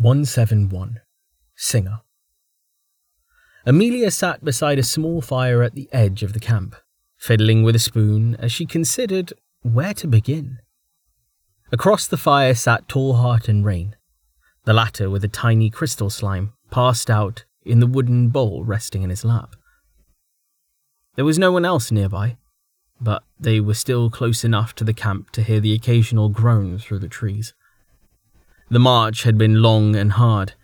171 Singer Amelia sat beside a small fire at the edge of the camp, fiddling with a spoon as she considered where to begin. Across the fire sat Tallheart and Rain, the latter with a tiny crystal slime passed out in the wooden bowl resting in his lap. There was no one else nearby, but they were still close enough to the camp to hear the occasional groan through the trees. The march had been long and hard,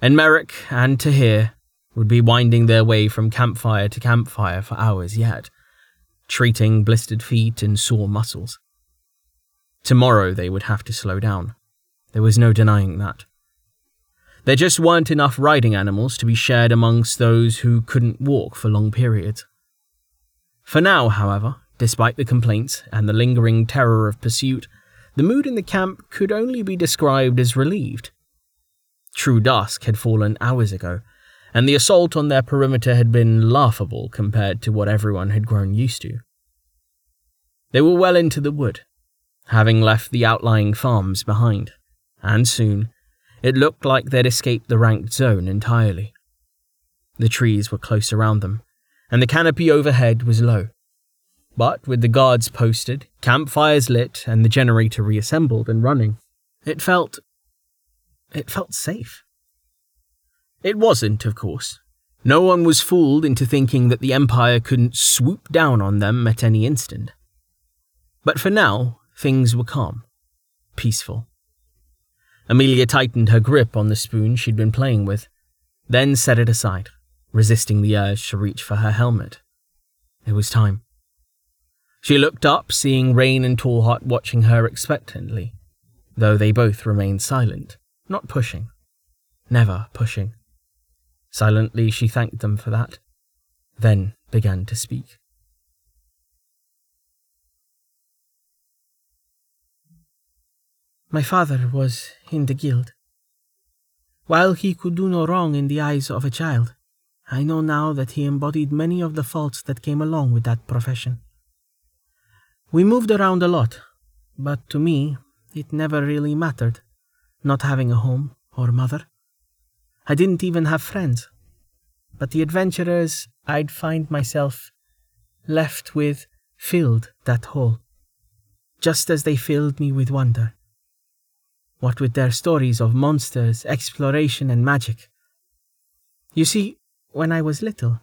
and Merrick and Tahir would be winding their way from campfire to campfire for hours yet, treating blistered feet and sore muscles. Tomorrow they would have to slow down. There was no denying that. There just weren't enough riding animals to be shared amongst those who couldn't walk for long periods. For now, however, despite the complaints and the lingering terror of pursuit, the mood in the camp could only be described as relieved. True dusk had fallen hours ago, and the assault on their perimeter had been laughable compared to what everyone had grown used to. They were well into the wood, having left the outlying farms behind, and soon it looked like they'd escaped the ranked zone entirely. The trees were close around them, and the canopy overhead was low. But with the guards posted, campfires lit, and the generator reassembled and running, it felt. it felt safe. It wasn't, of course. No one was fooled into thinking that the Empire couldn't swoop down on them at any instant. But for now, things were calm, peaceful. Amelia tightened her grip on the spoon she'd been playing with, then set it aside resisting the urge to reach for her helmet. It was time. She looked up, seeing Rain and Tallheart watching her expectantly, though they both remained silent, not pushing. Never pushing. Silently, she thanked them for that, then began to speak. My father was in the guild. While he could do no wrong in the eyes of a child, I know now that he embodied many of the faults that came along with that profession. We moved around a lot, but to me, it never really mattered, not having a home or mother. I didn't even have friends. But the adventurers I'd find myself left with filled that hole, just as they filled me with wonder. What with their stories of monsters, exploration, and magic. You see, when I was little.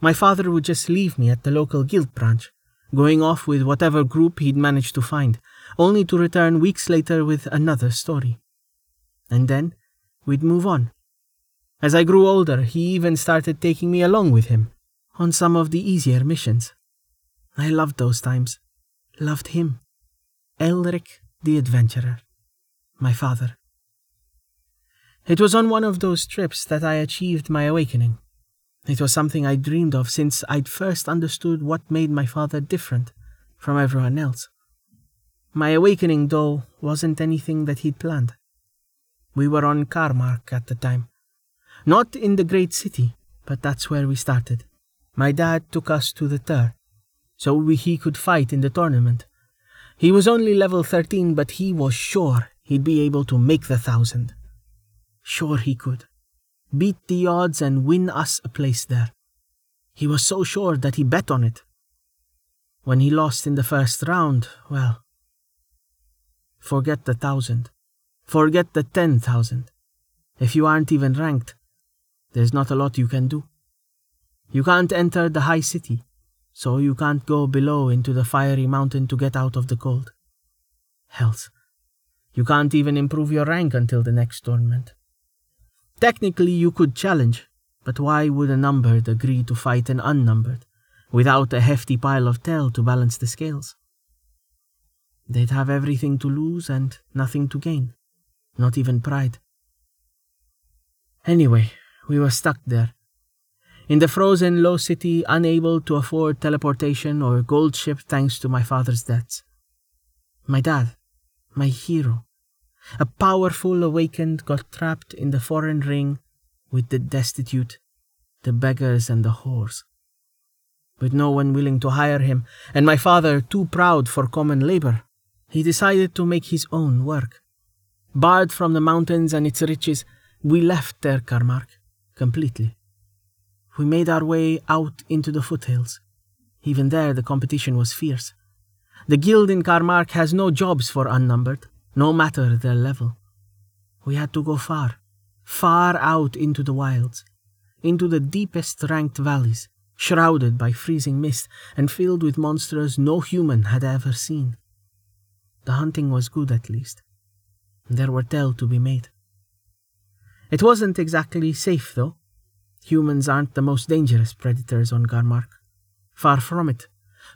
My father would just leave me at the local guild branch, going off with whatever group he'd managed to find, only to return weeks later with another story. And then we'd move on. As I grew older, he even started taking me along with him on some of the easier missions. I loved those times. Loved him. Elric the adventurer. My father. It was on one of those trips that I achieved my awakening. It was something I dreamed of since I'd first understood what made my father different from everyone else. My awakening, though, wasn't anything that he'd planned. We were on Karmark at the time. Not in the great city, but that's where we started. My dad took us to the Ter, so we, he could fight in the tournament. He was only level 13, but he was sure he'd be able to make the thousand. Sure he could beat the odds and win us a place there. He was so sure that he bet on it. When he lost in the first round, well, forget the thousand. Forget the ten thousand. If you aren't even ranked, there's not a lot you can do. You can't enter the high city, so you can't go below into the fiery mountain to get out of the cold. Hells, you can't even improve your rank until the next tournament. Technically, you could challenge, but why would a numbered agree to fight an unnumbered, without a hefty pile of tel to balance the scales? They'd have everything to lose and nothing to gain, not even pride. Anyway, we were stuck there. In the frozen low city, unable to afford teleportation or gold ship thanks to my father's debts. My dad, my hero, a powerful awakened got trapped in the foreign ring with the destitute, the beggars, and the whores. With no one willing to hire him, and my father too proud for common labor, he decided to make his own work. Barred from the mountains and its riches, we left Ter Karmark completely. We made our way out into the foothills. Even there, the competition was fierce. The guild in Karmark has no jobs for unnumbered, no matter their level. We had to go far, far out into the wilds, into the deepest ranked valleys, shrouded by freezing mist and filled with monsters no human had ever seen. The hunting was good at least. There were tel to be made. It wasn't exactly safe, though. Humans aren't the most dangerous predators on Karmark. Far from it.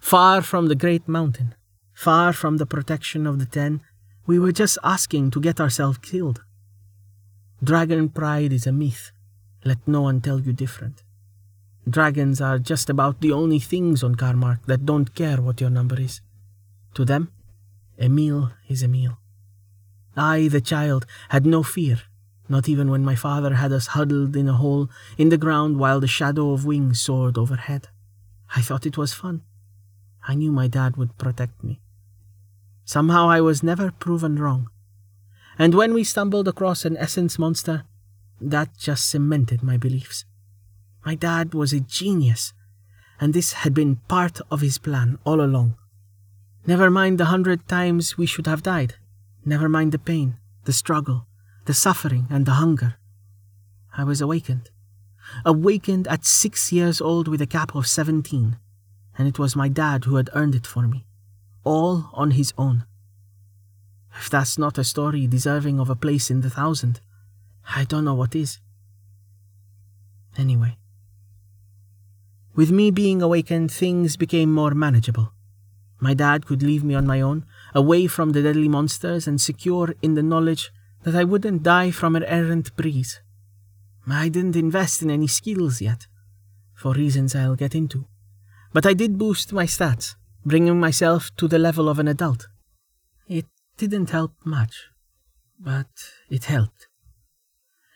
Far from the great mountain. Far from the protection of the Ten. We were just asking to get ourselves killed. Dragon pride is a myth. Let no one tell you different. Dragons are just about the only things on Karmark that don't care what your number is. To them, a meal is a meal. I, the child, had no fear, not even when my father had us huddled in a hole in the ground while the shadow of wings soared overhead. I thought it was fun. I knew my dad would protect me. Somehow I was never proven wrong. And when we stumbled across an essence monster, that just cemented my beliefs. My dad was a genius, and this had been part of his plan all along. Never mind the hundred times we should have died. Never mind the pain, the struggle, the suffering, and the hunger. I was awakened. Awakened at six years old with a cap of seventeen, and it was my dad who had earned it for me. All on his own. If that's not a story deserving of a place in the thousand, I don't know what is. Anyway, with me being awakened, things became more manageable. My dad could leave me on my own, away from the deadly monsters, and secure in the knowledge that I wouldn't die from an errant breeze. I didn't invest in any skills yet, for reasons I'll get into. But I did boost my stats, bringing myself to the level of an adult. It didn't help much, but it helped.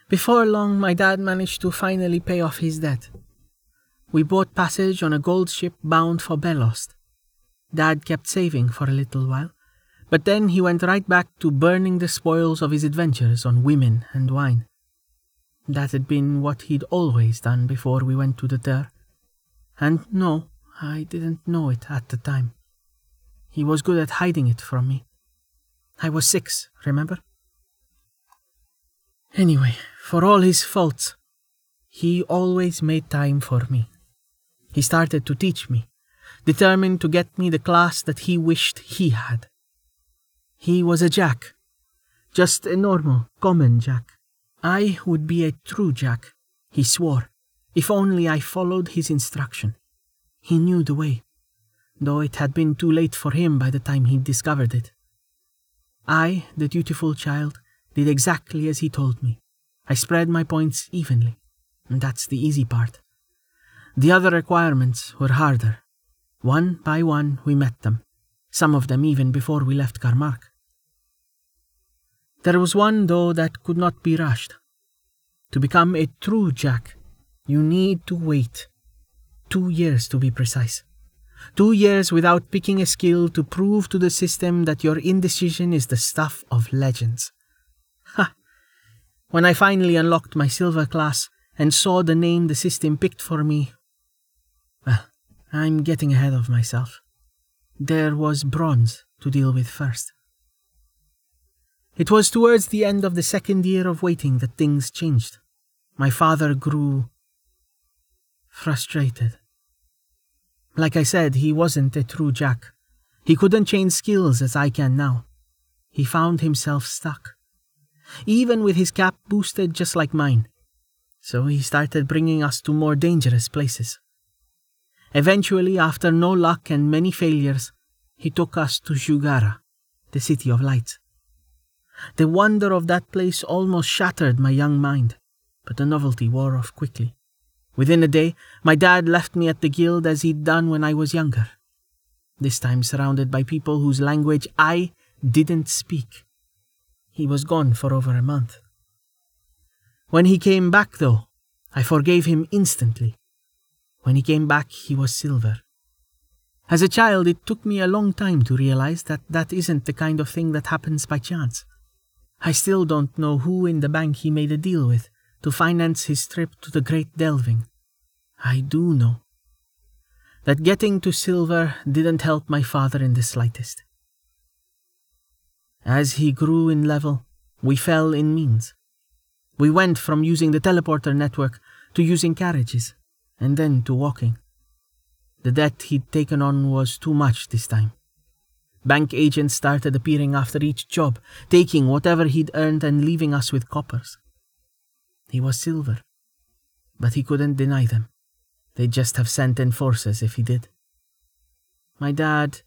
Before long, my dad managed to finally pay off his debt. We bought passage on a gold ship bound for Belost. Dad kept saving for a little while, but then he went right back to burning the spoils of his adventures on women and wine. That had been what he'd always done before we went to the Ter. And no, I didn't know it at the time. He was good at hiding it from me. I was six, remember? Anyway, for all his faults, he always made time for me. He started to teach me, determined to get me the class that he wished he had. He was a Jack, just a normal, common Jack. I would be a true Jack, he swore, if only I followed his instruction. He knew the way, though it had been too late for him by the time he discovered it. I, the dutiful child, did exactly as he told me. I spread my points evenly, and that's the easy part. The other requirements were harder. One by one we met them, some of them even before we left Karmark. There was one, though, that could not be rushed. To become a true Jack, you need to wait. Two years to be precise. Two years without picking a skill to prove to the system that your indecision is the stuff of legends. Ha! When I finally unlocked my silver class and saw the name the system picked for me, well, I'm getting ahead of myself. There was bronze to deal with first. It was towards the end of the second year of waiting that things changed. My father grew frustrated. Like I said, he wasn't a true Jack. He couldn't change skills as I can now. He found himself stuck. Even with his cap boosted just like mine. So he started bringing us to more dangerous places. Eventually, after no luck and many failures, he took us to Jugara, the City of Lights. The wonder of that place almost shattered my young mind, but the novelty wore off quickly. Within a day, my dad left me at the guild as he'd done when I was younger. This time surrounded by people whose language I didn't speak. He was gone for over a month. When he came back, though, I forgave him instantly when he came back, he was silver. As a child, it took me a long time to realize that that isn't the kind of thing that happens by chance. I still don't know who in the bank he made a deal with to finance his trip to the Great Delving. I do know that getting to silver didn't help my father in the slightest. As he grew in level, we fell in means. We went from using the teleporter network to using carriages, and then to walking. The debt he'd taken on was too much this time. Bank agents started appearing after each job, taking whatever he'd earned and leaving us with coppers. He was silver, but he couldn't deny them. They'd just have sent in forces if he did. My dad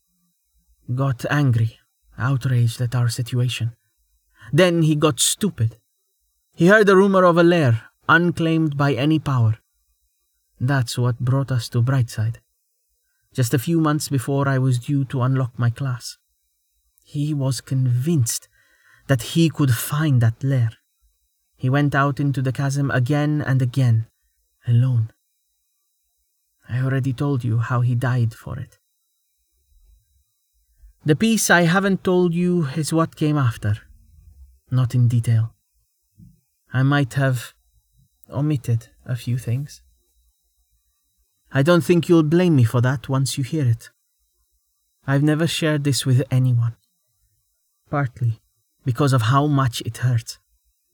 got angry, outraged at our situation. Then he got stupid. He heard the rumor of a lair, unclaimed by any power. That's what brought us to Brightside just a few months before I was due to unlock my class. He was convinced that he could find that lair. He went out into the chasm again and again, alone. I already told you how he died for it. The piece I haven't told you is what came after, not in detail. I might have omitted a few things. I don't think you'll blame me for that once you hear it. I've never shared this with anyone. Partly because of how much it hurts.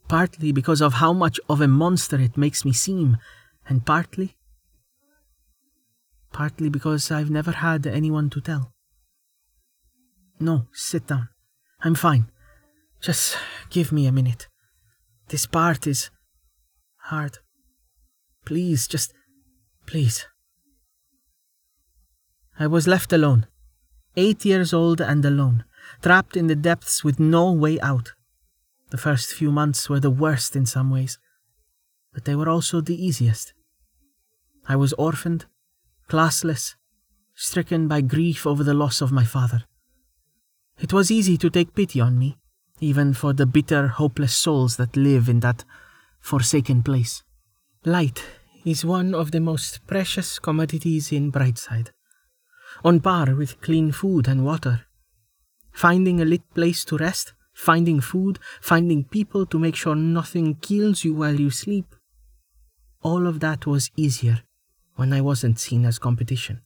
Partly because of how much of a monster it makes me seem. And partly. Partly because I've never had anyone to tell. No, sit down. I'm fine. Just give me a minute. This part is hard. Please, just. Please. I was left alone, eight years old and alone, trapped in the depths with no way out. The first few months were the worst in some ways, but they were also the easiest. I was orphaned, classless, stricken by grief over the loss of my father. It was easy to take pity on me, even for the bitter, hopeless souls that live in that forsaken place. Light is one of the most precious commodities in Brightside on par with clean food and water. Finding a lit place to rest, finding food, finding people to make sure nothing kills you while you sleep. All of that was easier when I wasn't seen as competition.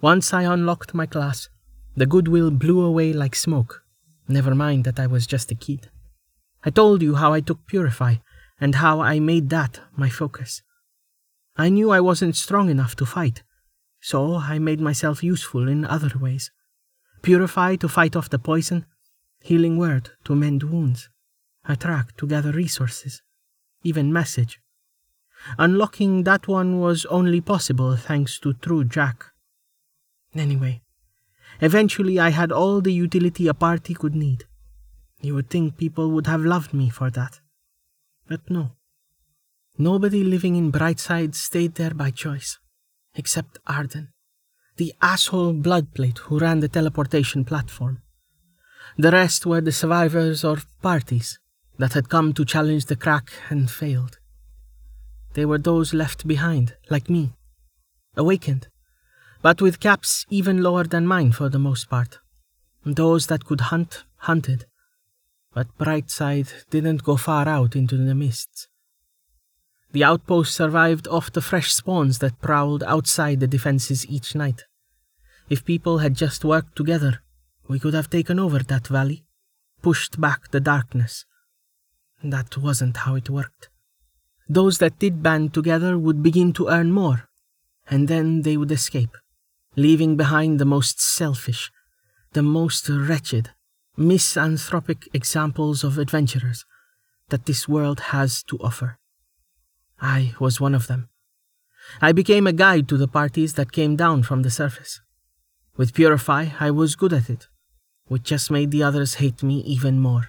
Once I unlocked my class, the goodwill blew away like smoke. Never mind that I was just a kid. I told you how I took Purify and how I made that my focus. I knew I wasn't strong enough to fight, so I made myself useful in other ways. Purify to fight off the poison, healing word to mend wounds, attract to gather resources, even message. Unlocking that one was only possible thanks to True Jack. Anyway, eventually I had all the utility a party could need. You would think people would have loved me for that. But no. Nobody living in Brightside stayed there by choice except Arden, the asshole bloodplate who ran the teleportation platform. The rest were the survivors or parties that had come to challenge the crack and failed. They were those left behind, like me, awakened, but with caps even lower than mine for the most part. Those that could hunt, hunted, but Brightside didn't go far out into the mists. The outpost survived off the fresh spawns that prowled outside the defenses each night. If people had just worked together, we could have taken over that valley, pushed back the darkness. That wasn't how it worked. Those that did band together would begin to earn more, and then they would escape, leaving behind the most selfish, the most wretched, misanthropic examples of adventurers that this world has to offer. I was one of them. I became a guide to the parties that came down from the surface. With Purify, I was good at it, which just made the others hate me even more.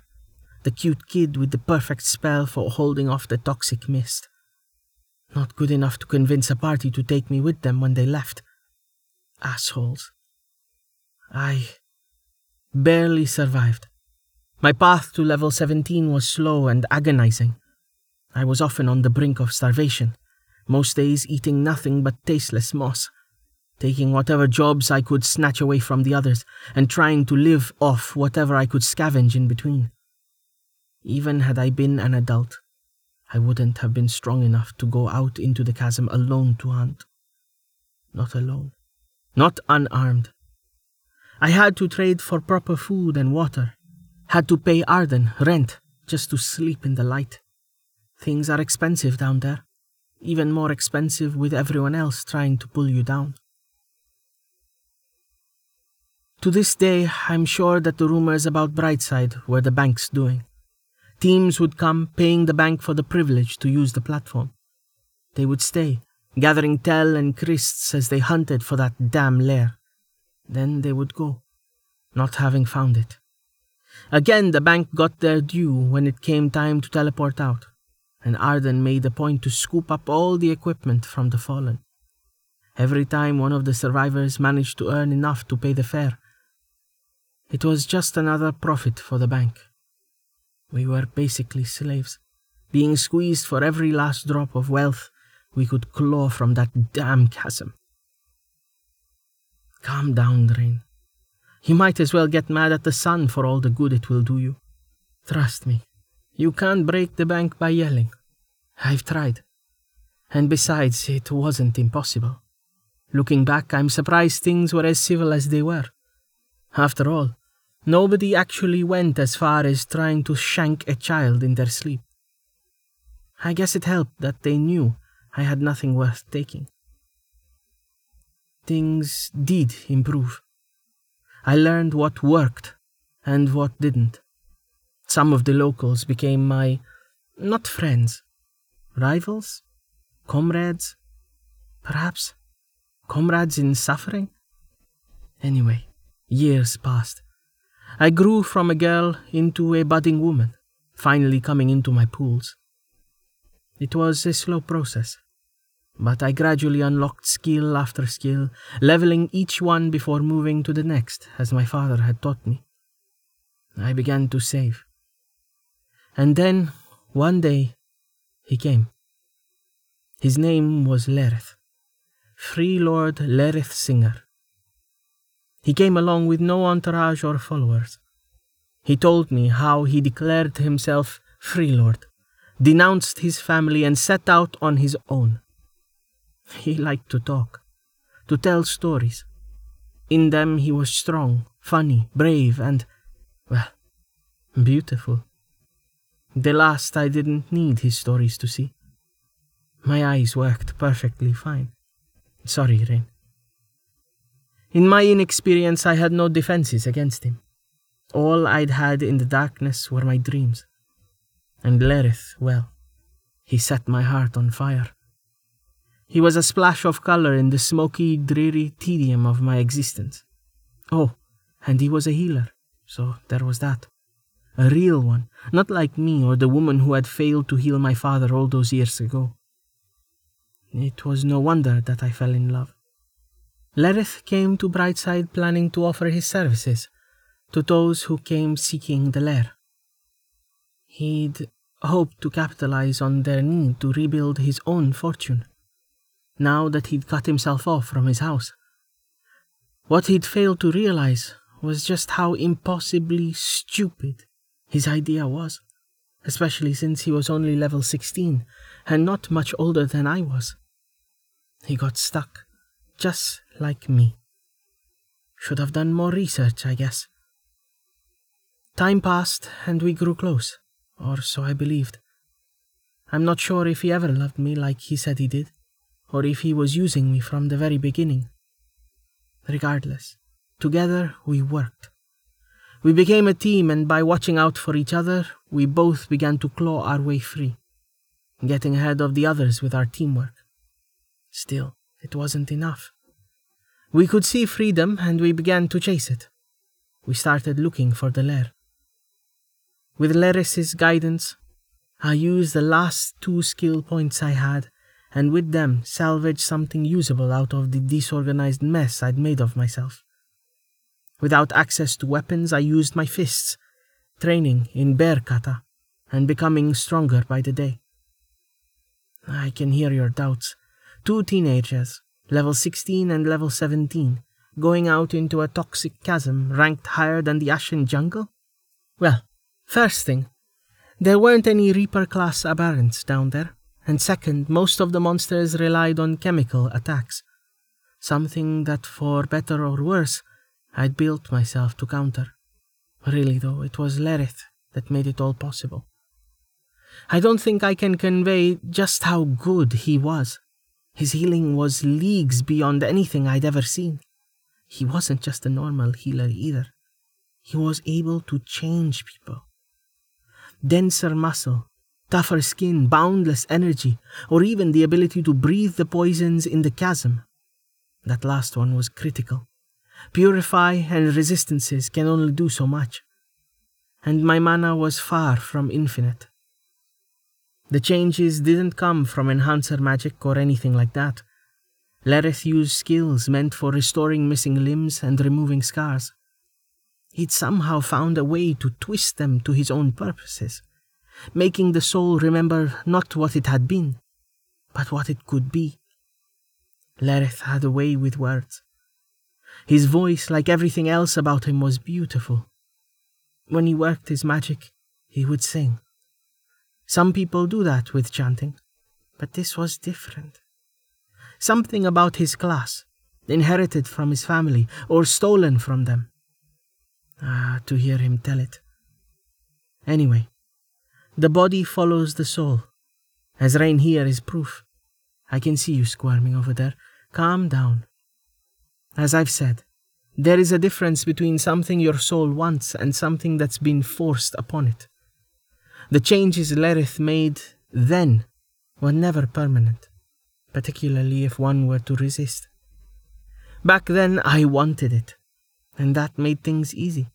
The cute kid with the perfect spell for holding off the toxic mist. Not good enough to convince a party to take me with them when they left. Assholes. I barely survived. My path to level 17 was slow and agonizing. I was often on the brink of starvation, most days eating nothing but tasteless moss, taking whatever jobs I could snatch away from the others, and trying to live off whatever I could scavenge in between. Even had I been an adult, I wouldn't have been strong enough to go out into the chasm alone to hunt. Not alone. Not unarmed. I had to trade for proper food and water. Had to pay Arden rent just to sleep in the light. Things are expensive down there. Even more expensive with everyone else trying to pull you down. To this day, I'm sure that the rumors about Brightside were the bank's doing. Teams would come, paying the bank for the privilege to use the platform. They would stay, gathering tel and krists as they hunted for that damn lair. Then they would go, not having found it. Again, the bank got their due when it came time to teleport out, and Arden made a point to scoop up all the equipment from the fallen. Every time one of the survivors managed to earn enough to pay the fare, it was just another profit for the bank. We were basically slaves, being squeezed for every last drop of wealth we could claw from that damn chasm. Calm down, Rain. You might as well get mad at the sun for all the good it will do you. Trust me, you can't break the bank by yelling. I've tried. And besides, it wasn't impossible. Looking back, I'm surprised things were as civil as they were. After all, Nobody actually went as far as trying to shank a child in their sleep. I guess it helped that they knew I had nothing worth taking. Things did improve. I learned what worked and what didn't. Some of the locals became my, not friends, rivals, comrades, perhaps, comrades in suffering. Anyway, years passed. I grew from a girl into a budding woman, finally coming into my pools. It was a slow process, but I gradually unlocked skill after skill, leveling each one before moving to the next, as my father had taught me. I began to save. And then, one day, he came. His name was Lerith, Free Lord Lerith Singer. He came along with no entourage or followers. He told me how he declared himself free lord, denounced his family, and set out on his own. He liked to talk, to tell stories. In them he was strong, funny, brave, and, well, beautiful. The last I didn't need his stories to see. My eyes worked perfectly fine. Sorry, Rain. In my inexperience, I had no defenses against him. All I'd had in the darkness were my dreams. And Lerith, well, he set my heart on fire. He was a splash of color in the smoky, dreary tedium of my existence. Oh, and he was a healer, so there was that. A real one, not like me or the woman who had failed to heal my father all those years ago. It was no wonder that I fell in love. Lerith came to Brightside planning to offer his services to those who came seeking the lair. He'd hoped to capitalize on their need to rebuild his own fortune, now that he'd cut himself off from his house. What he'd failed to realize was just how impossibly stupid his idea was, especially since he was only level 16 and not much older than I was. He got stuck just like me. Should have done more research, I guess. Time passed and we grew close, or so I believed. I'm not sure if he ever loved me like he said he did, or if he was using me from the very beginning. Regardless, together we worked. We became a team, and by watching out for each other, we both began to claw our way free, getting ahead of the others with our teamwork. Still, it wasn't enough. We could see freedom and we began to chase it. We started looking for the lair. With Lerith's guidance, I used the last two skill points I had and with them salvaged something usable out of the disorganized mess I'd made of myself. Without access to weapons, I used my fists, training in bear kata and becoming stronger by the day. I can hear your doubts. Two teenagers, level 16 and level 17, going out into a toxic chasm ranked higher than the Ashen Jungle? Well, first thing, There weren't any Reaper class aberrants down there, and second, most of the monsters relied on chemical attacks. Something that, for better or worse, I'd built myself to counter. Really, though, it was Lerith that made it all possible. I don't think I can convey just how good he was. His healing was leagues beyond anything I'd ever seen. He wasn't just a normal healer either. He was able to change people. Denser muscle, tougher skin, boundless energy, or even the ability to breathe the poisons in the chasm. That last one was critical. Purify and resistances can only do so much. And my mana was far from infinite. The changes didn't come from enhancer magic or anything like that. Lerith used skills meant for restoring missing limbs and removing scars. He'd somehow found a way to twist them to his own purposes, making the soul remember not what it had been, but what it could be. Lerith had a way with words. His voice, like everything else about him, was beautiful. When he worked his magic, he would sing. Some people do that with chanting, but this was different. Something about his class, inherited from his family or stolen from them. Ah, to hear him tell it. Anyway, the body follows the soul, as Rain here is proof. I can see you squirming over there. Calm down. As I've said, there is a difference between something your soul wants and something that's been forced upon it. The changes Lerith made then were never permanent, particularly if one were to resist. Back then I wanted it, and that made things easy.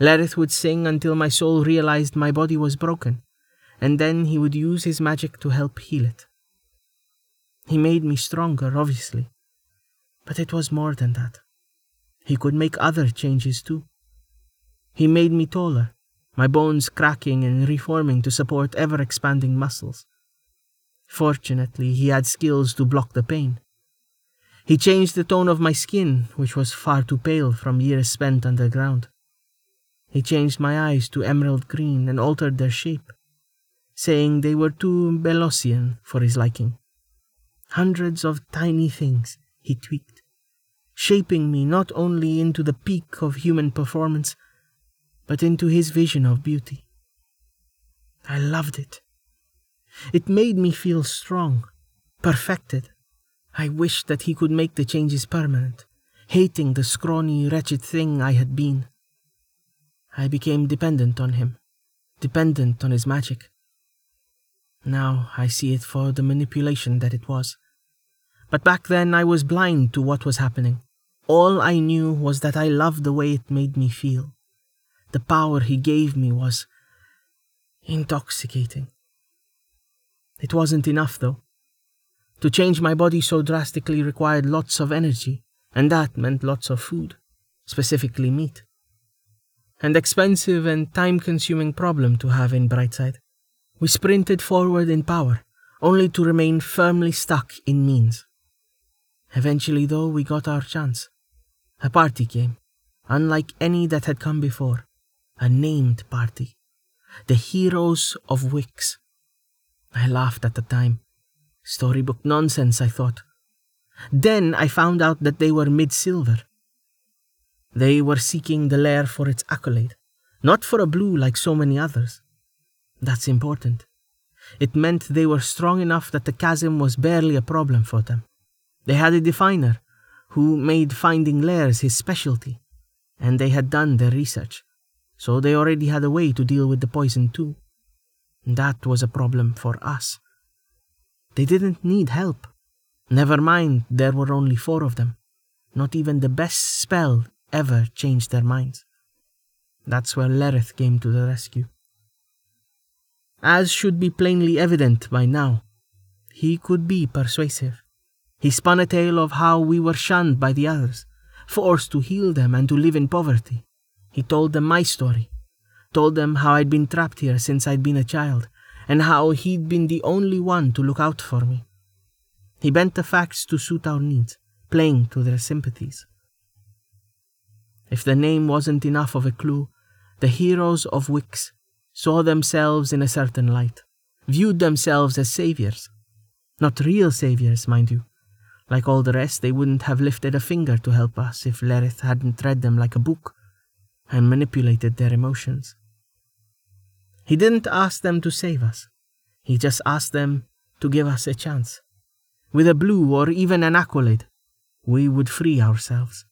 Lerith would sing until my soul realized my body was broken, and then he would use his magic to help heal it. He made me stronger, obviously, but it was more than that. He could make other changes too. He made me taller, my bones cracking and reforming to support ever expanding muscles. Fortunately, he had skills to block the pain. He changed the tone of my skin, which was far too pale from years spent underground. He changed my eyes to emerald green and altered their shape, saying they were too Bellosian for his liking. Hundreds of tiny things he tweaked, shaping me not only into the peak of human performance, but into his vision of beauty. I loved it. It made me feel strong, perfected. I wished that he could make the changes permanent, hating the scrawny, wretched thing I had been. I became dependent on him, dependent on his magic. Now I see it for the manipulation that it was. But back then I was blind to what was happening. All I knew was that I loved the way it made me feel. The power he gave me was intoxicating. It wasn't enough, though. To change my body so drastically required lots of energy, and that meant lots of food, specifically meat. An expensive and time consuming problem to have in Brightside. We sprinted forward in power, only to remain firmly stuck in means. Eventually, though, we got our chance. A party came, unlike any that had come before a named party, the Heroes of Wicks. I laughed at the time. Storybook nonsense, I thought. Then I found out that they were mid silver. They were seeking the lair for its accolade, not for a blue like so many others. That's important. It meant they were strong enough that the chasm was barely a problem for them. They had a diviner who made finding lairs his specialty, and they had done their research so they already had a way to deal with the poison too. That was a problem for us. They didn't need help. Never mind, there were only four of them. Not even the best spell ever changed their minds. That's where Lerith came to the rescue. As should be plainly evident by now, he could be persuasive. He spun a tale of how we were shunned by the others, forced to heal them and to live in poverty. He told them my story, told them how I'd been trapped here since I'd been a child, and how he'd been the only one to look out for me. He bent the facts to suit our needs, playing to their sympathies. If the name wasn't enough of a clue, the heroes of Wicks saw themselves in a certain light, viewed themselves as saviors. Not real saviors, mind you. Like all the rest, they wouldn't have lifted a finger to help us if Lerith hadn't read them like a book and manipulated their emotions. He didn't ask them to save us. He just asked them to give us a chance. With a blue or even an accolade, we would free ourselves.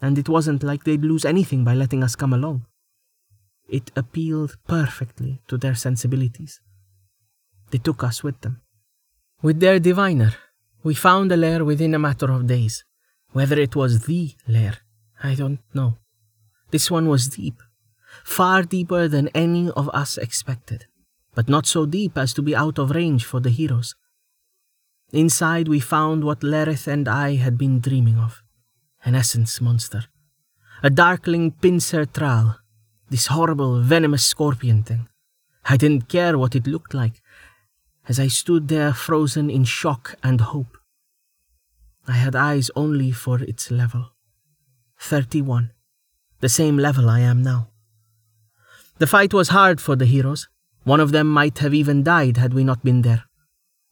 And it wasn't like they'd lose anything by letting us come along. It appealed perfectly to their sensibilities. They took us with them. With their diviner, we found a lair within a matter of days. Whether it was the lair, I don't know. This one was deep, far deeper than any of us expected, but not so deep as to be out of range for the heroes. Inside, we found what Lerith and I had been dreaming of an essence monster, a darkling pincer tral, this horrible, venomous scorpion thing. I didn't care what it looked like, as I stood there frozen in shock and hope. I had eyes only for its level. 31 the same level I am now. The fight was hard for the heroes. One of them might have even died had we not been there.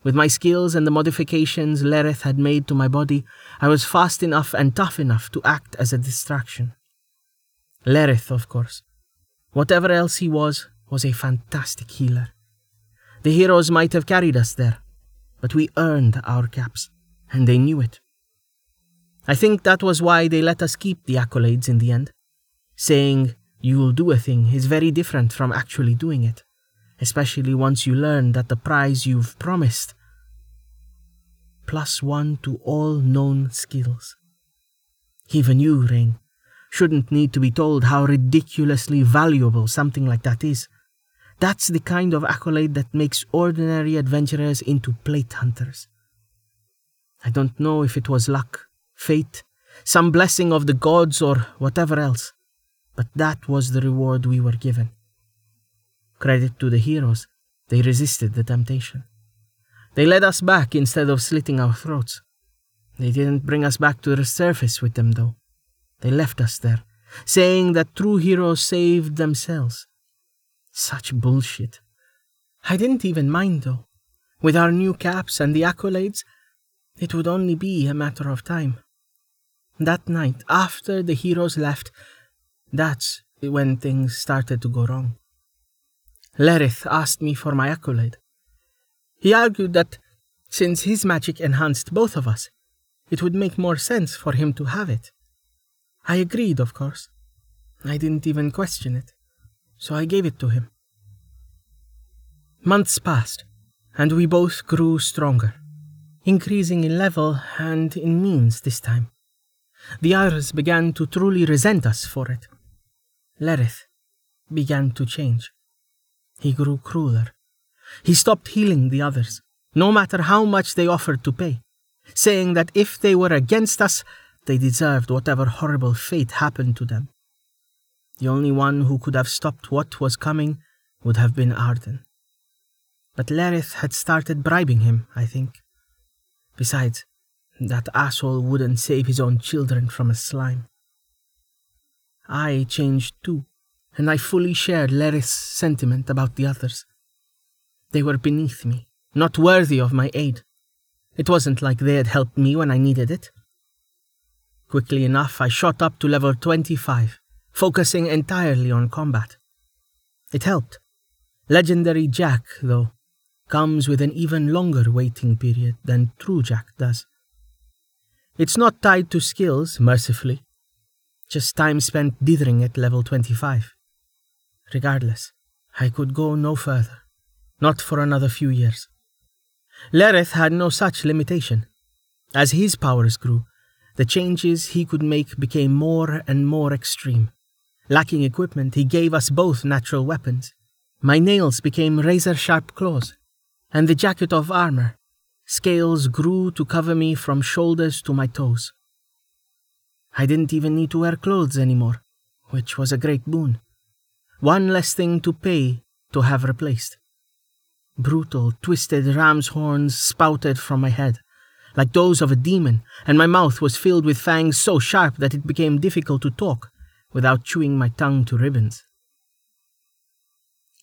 With my skills and the modifications Lerith had made to my body, I was fast enough and tough enough to act as a distraction. Lerith, of course. Whatever else he was, was a fantastic healer. The heroes might have carried us there, but we earned our caps, and they knew it. I think that was why they let us keep the accolades in the end. Saying you will do a thing is very different from actually doing it, especially once you learn that the prize you've promised plus one to all known skills. Even you, Rain, shouldn't need to be told how ridiculously valuable something like that is. That's the kind of accolade that makes ordinary adventurers into plate hunters. I don't know if it was luck, fate, some blessing of the gods, or whatever else but that was the reward we were given. Credit to the heroes, they resisted the temptation. They led us back instead of slitting our throats. They didn't bring us back to the surface with them, though. They left us there, saying that true heroes saved themselves. Such bullshit. I didn't even mind, though. With our new caps and the accolades, it would only be a matter of time. That night, after the heroes left, that's when things started to go wrong. Lerith asked me for my accolade. He argued that since his magic enhanced both of us, it would make more sense for him to have it. I agreed, of course. I didn't even question it, so I gave it to him. Months passed, and we both grew stronger, increasing in level and in means this time. The others began to truly resent us for it. Lerith began to change. He grew crueler. He stopped healing the others, no matter how much they offered to pay, saying that if they were against us, they deserved whatever horrible fate happened to them. The only one who could have stopped what was coming would have been Arden. But Lerith had started bribing him, I think. Besides, that asshole wouldn't save his own children from a slime. I changed too, and I fully shared Lerith's sentiment about the others. They were beneath me, not worthy of my aid. It wasn't like they had helped me when I needed it. Quickly enough, I shot up to level 25, focusing entirely on combat. It helped. Legendary Jack, though, comes with an even longer waiting period than true Jack does. It's not tied to skills, mercifully, just time spent dithering at level 25. Regardless, I could go no further. Not for another few years. Lerith had no such limitation. As his powers grew, the changes he could make became more and more extreme. Lacking equipment, he gave us both natural weapons. My nails became razor sharp claws, and the jacket of armor. Scales grew to cover me from shoulders to my toes. I didn't even need to wear clothes anymore, which was a great boon. One less thing to pay to have replaced. Brutal, twisted ram's horns spouted from my head, like those of a demon, and my mouth was filled with fangs so sharp that it became difficult to talk without chewing my tongue to ribbons.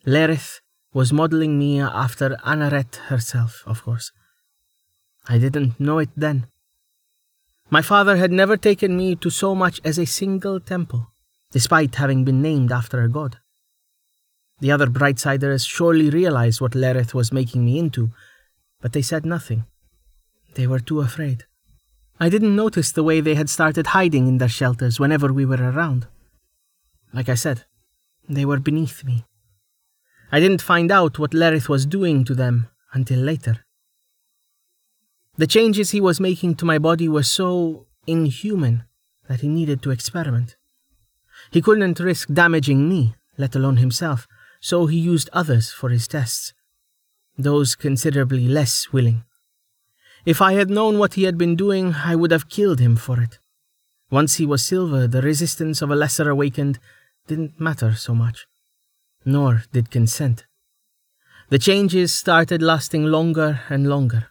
Lerith was modeling me after Anaret herself, of course. I didn't know it then. My father had never taken me to so much as a single temple, despite having been named after a god. The other Brightsiders surely realized what Lerith was making me into, but they said nothing. They were too afraid. I didn't notice the way they had started hiding in their shelters whenever we were around. Like I said, they were beneath me. I didn't find out what Lerith was doing to them until later. The changes he was making to my body were so inhuman that he needed to experiment. He couldn't risk damaging me, let alone himself, so he used others for his tests, those considerably less willing. If I had known what he had been doing, I would have killed him for it. Once he was silver, the resistance of a lesser awakened didn't matter so much, nor did consent. The changes started lasting longer and longer.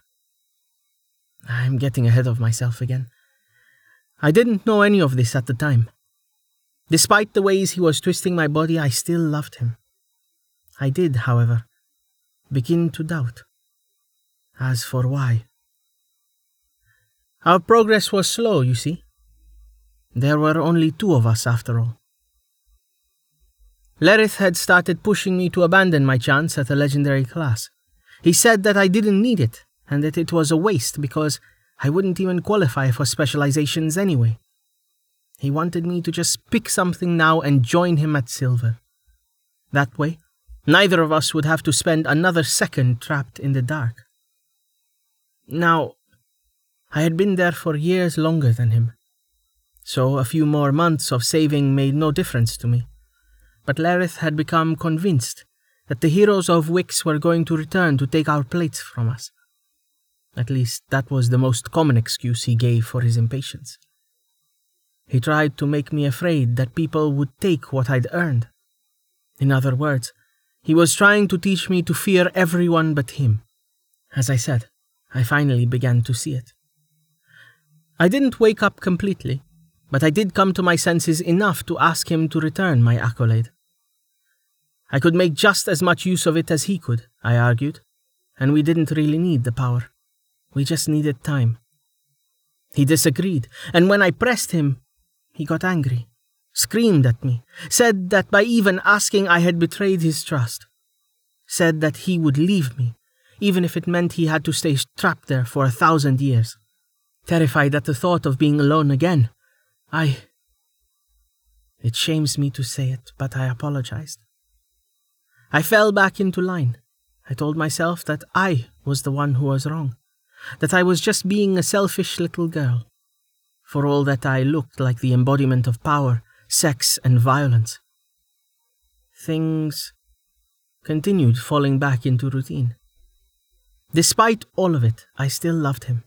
I'm getting ahead of myself again. I didn't know any of this at the time. Despite the ways he was twisting my body, I still loved him. I did, however, begin to doubt. As for why. Our progress was slow, you see. There were only two of us, after all. Lerith had started pushing me to abandon my chance at a legendary class. He said that I didn't need it, and that it was a waste because I wouldn't even qualify for specializations anyway. He wanted me to just pick something now and join him at Silver. That way, neither of us would have to spend another second trapped in the dark. Now, I had been there for years longer than him, so a few more months of saving made no difference to me. But Lerith had become convinced that the heroes of Wix were going to return to take our plates from us. At least that was the most common excuse he gave for his impatience. He tried to make me afraid that people would take what I'd earned. In other words, he was trying to teach me to fear everyone but him. As I said, I finally began to see it. I didn't wake up completely, but I did come to my senses enough to ask him to return my accolade. I could make just as much use of it as he could, I argued, and we didn't really need the power. We just needed time. He disagreed, and when I pressed him, he got angry, screamed at me, said that by even asking I had betrayed his trust, said that he would leave me, even if it meant he had to stay trapped there for a thousand years. Terrified at the thought of being alone again, I. It shames me to say it, but I apologized. I fell back into line. I told myself that I was the one who was wrong that I was just being a selfish little girl, for all that I looked like the embodiment of power, sex, and violence. Things continued falling back into routine. Despite all of it, I still loved him,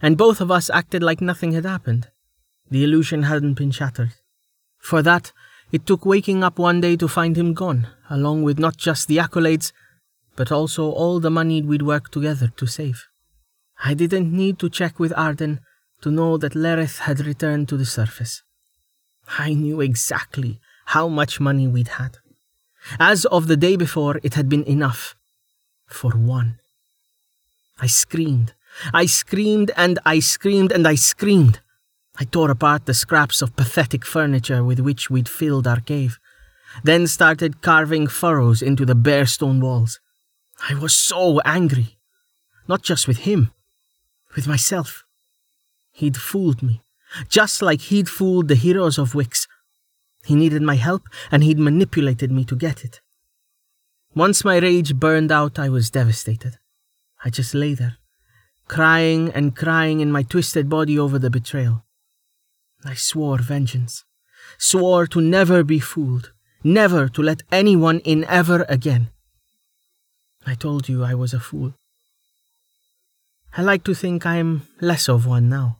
and both of us acted like nothing had happened. The illusion hadn't been shattered. For that, it took waking up one day to find him gone, along with not just the accolades, but also all the money we'd worked together to save. I didn't need to check with Arden to know that Lerith had returned to the surface. I knew exactly how much money we'd had. As of the day before, it had been enough for one. I screamed. I screamed and I screamed and I screamed. I tore apart the scraps of pathetic furniture with which we'd filled our cave, then started carving furrows into the bare stone walls. I was so angry. Not just with him, with myself. He'd fooled me, just like he'd fooled the heroes of Wix. He needed my help, and he'd manipulated me to get it. Once my rage burned out, I was devastated. I just lay there, crying and crying in my twisted body over the betrayal. I swore vengeance, swore to never be fooled, never to let anyone in ever again. I told you I was a fool. I like to think I am less of one now.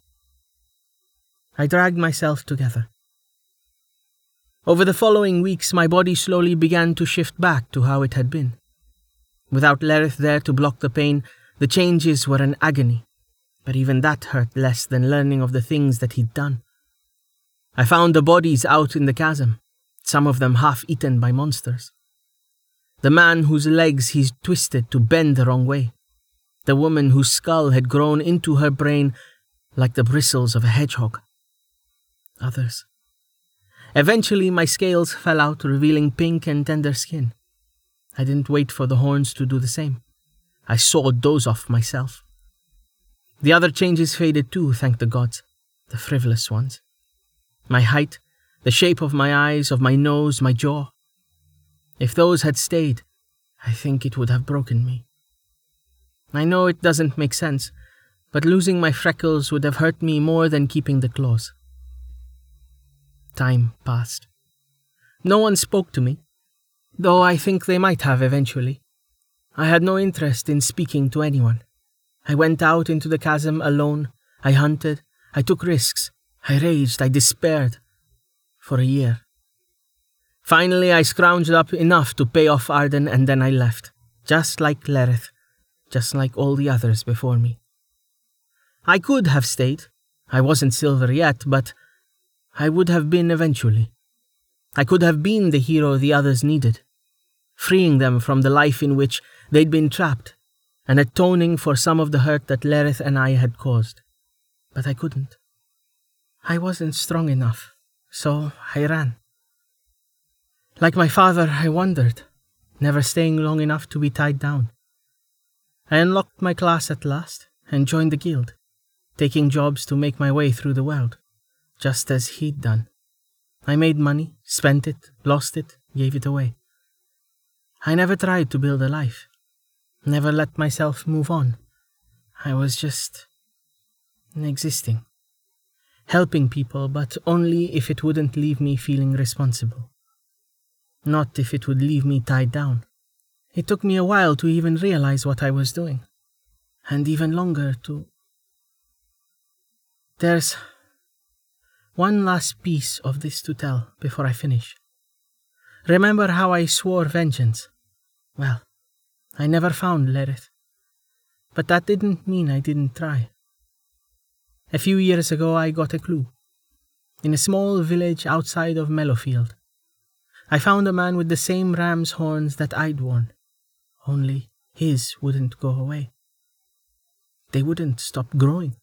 I dragged myself together. Over the following weeks, my body slowly began to shift back to how it had been. Without Lerith there to block the pain, the changes were an agony, but even that hurt less than learning of the things that he'd done. I found the bodies out in the chasm, some of them half eaten by monsters. the man whose legs he's twisted to bend the wrong way, the woman whose skull had grown into her brain like the bristles of a hedgehog. Others. Eventually, my scales fell out, revealing pink and tender skin. I didn't wait for the horns to do the same. I sawed those off myself. The other changes faded too, thank the gods, the frivolous ones. My height, the shape of my eyes, of my nose, my jaw. If those had stayed, I think it would have broken me. I know it doesn't make sense, but losing my freckles would have hurt me more than keeping the claws. Time passed. No one spoke to me, though I think they might have eventually. I had no interest in speaking to anyone. I went out into the chasm alone. I hunted. I took risks. I raged. I despaired. For a year. Finally, I scrounged up enough to pay off Arden and then I left. Just like Lerith. Just like all the others before me. I could have stayed. I wasn't silver yet, but I would have been eventually. I could have been the hero the others needed, freeing them from the life in which they'd been trapped and atoning for some of the hurt that Lerith and I had caused. But I couldn't. I wasn't strong enough, so I ran. Like my father, I wandered, never staying long enough to be tied down. I unlocked my class at last and joined the guild, taking jobs to make my way through the world, just as he'd done. I made money, spent it, lost it, gave it away. I never tried to build a life. Never let myself move on. I was just existing. Helping people, but only if it wouldn't leave me feeling responsible. Not if it would leave me tied down. It took me a while to even realize what I was doing. And even longer to. There's one last piece of this to tell before I finish. Remember how I swore vengeance? Well, I never found Lerith. But that didn't mean I didn't try. A few years ago, I got a clue. In a small village outside of Mellowfield, I found a man with the same ram's horns that I'd worn, only his wouldn't go away. They wouldn't stop growing.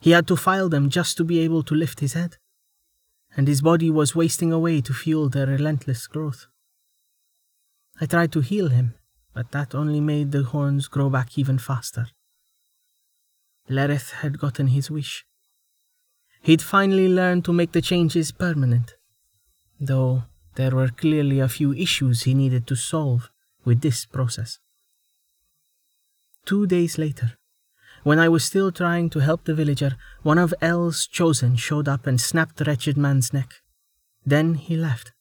He had to file them just to be able to lift his head, and his body was wasting away to fuel their relentless growth. I tried to heal him, but that only made the horns grow back even faster. Lerith had gotten his wish. He'd finally learned to make the changes permanent, though there were clearly a few issues he needed to solve with this process. Two days later, when I was still trying to help the villager, one of El's chosen showed up and snapped the wretched man's neck. Then he left,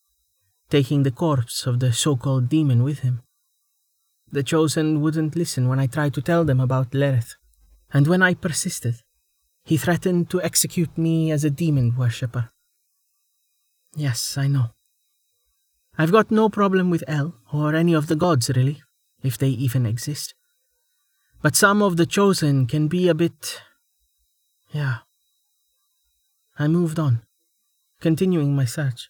taking the corpse of the so called demon with him. The chosen wouldn't listen when I tried to tell them about Lerith, and when I persisted, he threatened to execute me as a demon worshipper. Yes, I know. I've got no problem with El, or any of the gods really, if they even exist. But some of the chosen can be a bit. yeah. I moved on, continuing my search.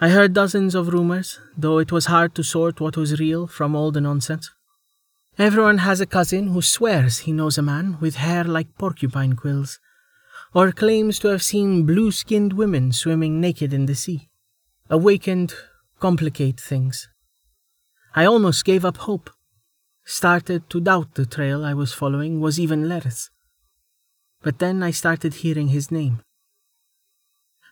I heard dozens of rumors, though it was hard to sort what was real from all the nonsense. Everyone has a cousin who swears he knows a man with hair like porcupine quills, or claims to have seen blue skinned women swimming naked in the sea. Awakened complicate things. I almost gave up hope, started to doubt the trail I was following was even Lerith's. But then I started hearing his name.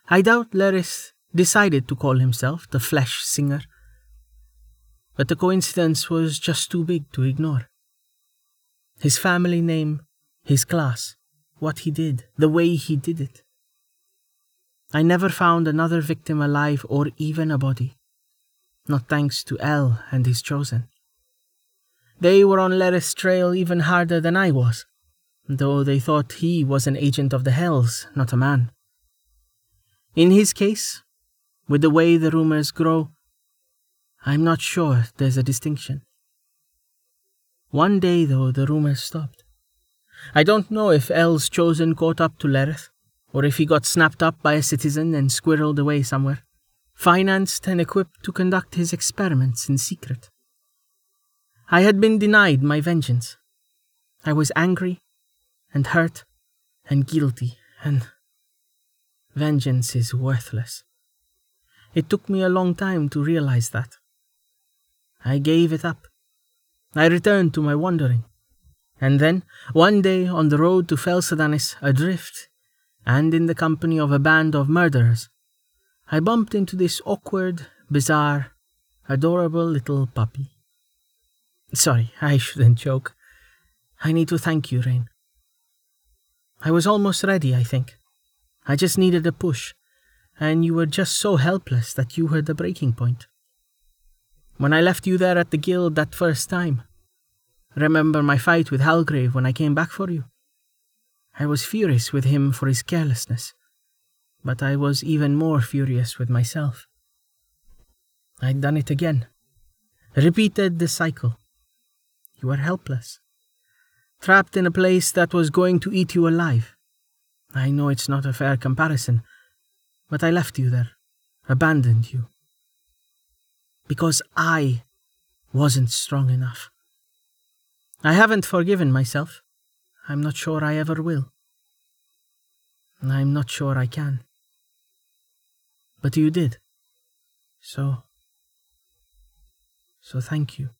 I doubt Lerith decided to call himself the Flesh Singer. But the coincidence was just too big to ignore. His family name, his class, what he did, the way he did it. I never found another victim alive or even a body. Not thanks to El and his chosen. They were on Lerith's trail even harder than I was, though they thought he was an agent of the Hells, not a man. In his case, with the way the rumors grow, I'm not sure there's a distinction. One day, though, the rumors stopped. I don't know if El's chosen caught up to Lerith, or if he got snapped up by a citizen and squirreled away somewhere, financed and equipped to conduct his experiments in secret. I had been denied my vengeance. I was angry and hurt and guilty, and vengeance is worthless. It took me a long time to realize that. I gave it up. I returned to my wandering. And then, one day on the road to Fel Sadanis, adrift, and in the company of a band of murderers, I bumped into this awkward, bizarre, adorable little puppy. Sorry, I shouldn't joke. I need to thank you, Rain. I was almost ready, I think. I just needed a push, and you were just so helpless that you were the breaking point. When I left you there at the guild that first time, remember my fight with Halgrave when I came back for you? I was furious with him for his carelessness, but I was even more furious with myself. I'd done it again, repeated the cycle. You were helpless, trapped in a place that was going to eat you alive. I know it's not a fair comparison, but I left you there, abandoned you because I wasn't strong enough. I haven't forgiven myself. I'm not sure I ever will. I'm not sure I can. But you did. So. So thank you.